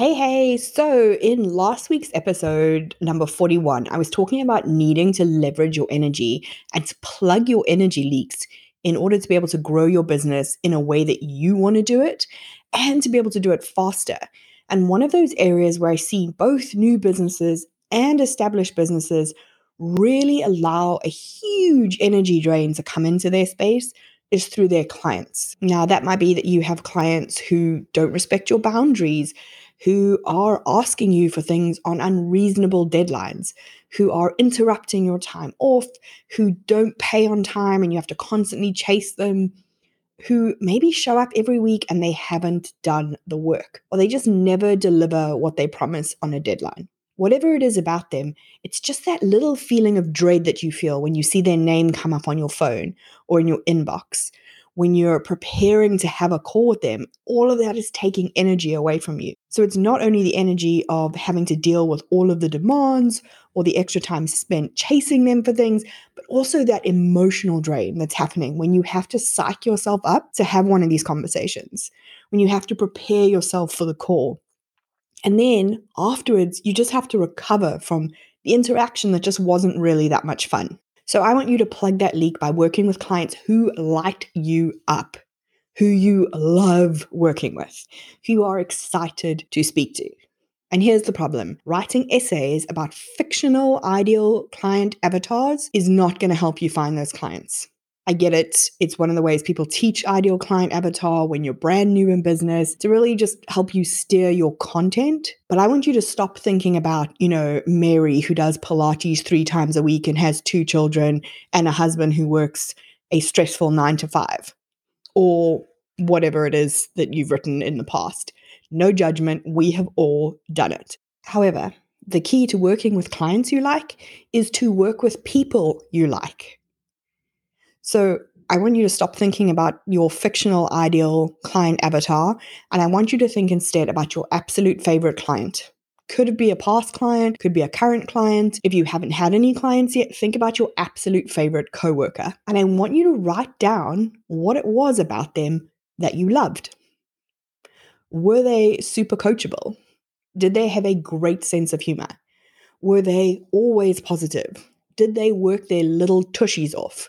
Hey, hey. So, in last week's episode, number 41, I was talking about needing to leverage your energy and to plug your energy leaks in order to be able to grow your business in a way that you want to do it and to be able to do it faster. And one of those areas where I see both new businesses and established businesses really allow a huge energy drain to come into their space is through their clients. Now, that might be that you have clients who don't respect your boundaries who are asking you for things on unreasonable deadlines, who are interrupting your time off, who don't pay on time and you have to constantly chase them, who maybe show up every week and they haven't done the work, or they just never deliver what they promise on a deadline. Whatever it is about them, it's just that little feeling of dread that you feel when you see their name come up on your phone or in your inbox when you're preparing to have a call with them, all of that is taking energy away from you. So it's not only the energy of having to deal with all of the demands or the extra time spent chasing them for things, but also that emotional drain that's happening when you have to psych yourself up to have one of these conversations, when you have to prepare yourself for the call. And then afterwards, you just have to recover from the interaction that just wasn't really that much fun. So I want you to plug that leak by working with clients who light you up, who you love working with, who you are excited to speak to. And here's the problem writing essays about fictional ideal client avatars is not going to help you find those clients. I get it. It's one of the ways people teach ideal client avatar when you're brand new in business to really just help you steer your content. But I want you to stop thinking about, you know, Mary who does Pilates three times a week and has two children and a husband who works a stressful nine to five or whatever it is that you've written in the past. No judgment. We have all done it. However, the key to working with clients you like is to work with people you like. So I want you to stop thinking about your fictional ideal client avatar, and I want you to think instead about your absolute favorite client. Could be a past client? Could be a current client. If you haven't had any clients yet, think about your absolute favorite coworker. And I want you to write down what it was about them that you loved. Were they super coachable? Did they have a great sense of humor? Were they always positive? Did they work their little tushies off?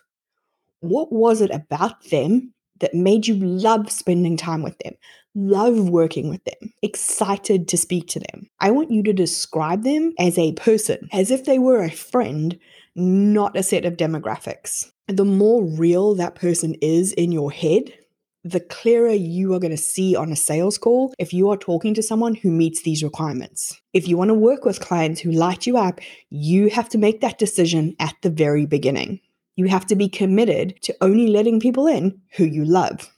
what was it about them that made you love spending time with them, love working with them, excited to speak to them? I want you to describe them as a person, as if they were a friend, not a set of demographics. The more real that person is in your head, the clearer you are going to see on a sales call if you are talking to someone who meets these requirements. If you want to work with clients who light you up, you have to make that decision at the very beginning. You have to be committed to only letting people in who you love.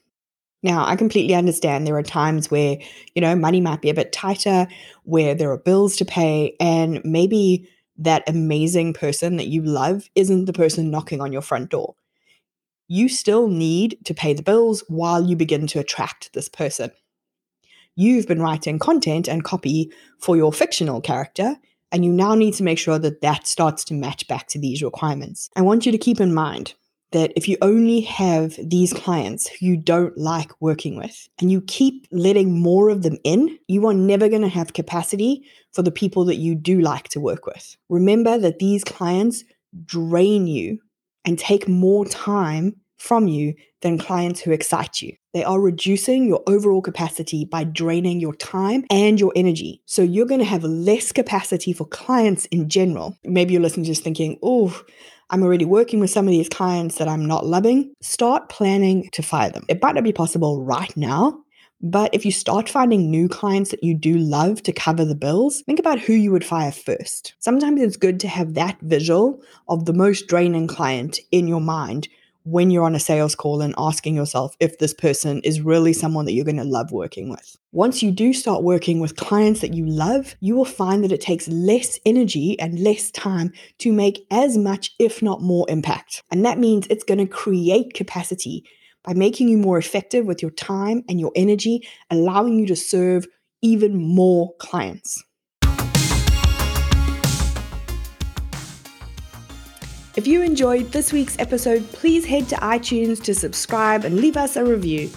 Now, I completely understand there are times where, you know, money might be a bit tighter, where there are bills to pay, and maybe that amazing person that you love isn't the person knocking on your front door. You still need to pay the bills while you begin to attract this person. You've been writing content and copy for your fictional character, and you now need to make sure that that starts to match back to these requirements. I want you to keep in mind that if you only have these clients who you don't like working with and you keep letting more of them in, you are never going to have capacity for the people that you do like to work with. Remember that these clients drain you and take more time from you than clients who excite you. They are reducing your overall capacity by draining your time and your energy. So you're going to have less capacity for clients in general. Maybe you're listening just thinking, oh, I'm already working with some of these clients that I'm not loving. Start planning to fire them. It might not be possible right now, but if you start finding new clients that you do love to cover the bills, think about who you would fire first. Sometimes it's good to have that visual of the most draining client in your mind when you're on a sales call and asking yourself if this person is really someone that you're going to love working with. Once you do start working with clients that you love, you will find that it takes less energy and less time to make as much, if not more, impact. And that means it's going to create capacity by making you more effective with your time and your energy, allowing you to serve even more clients. If you enjoyed this week's episode, please head to iTunes to subscribe and leave us a review.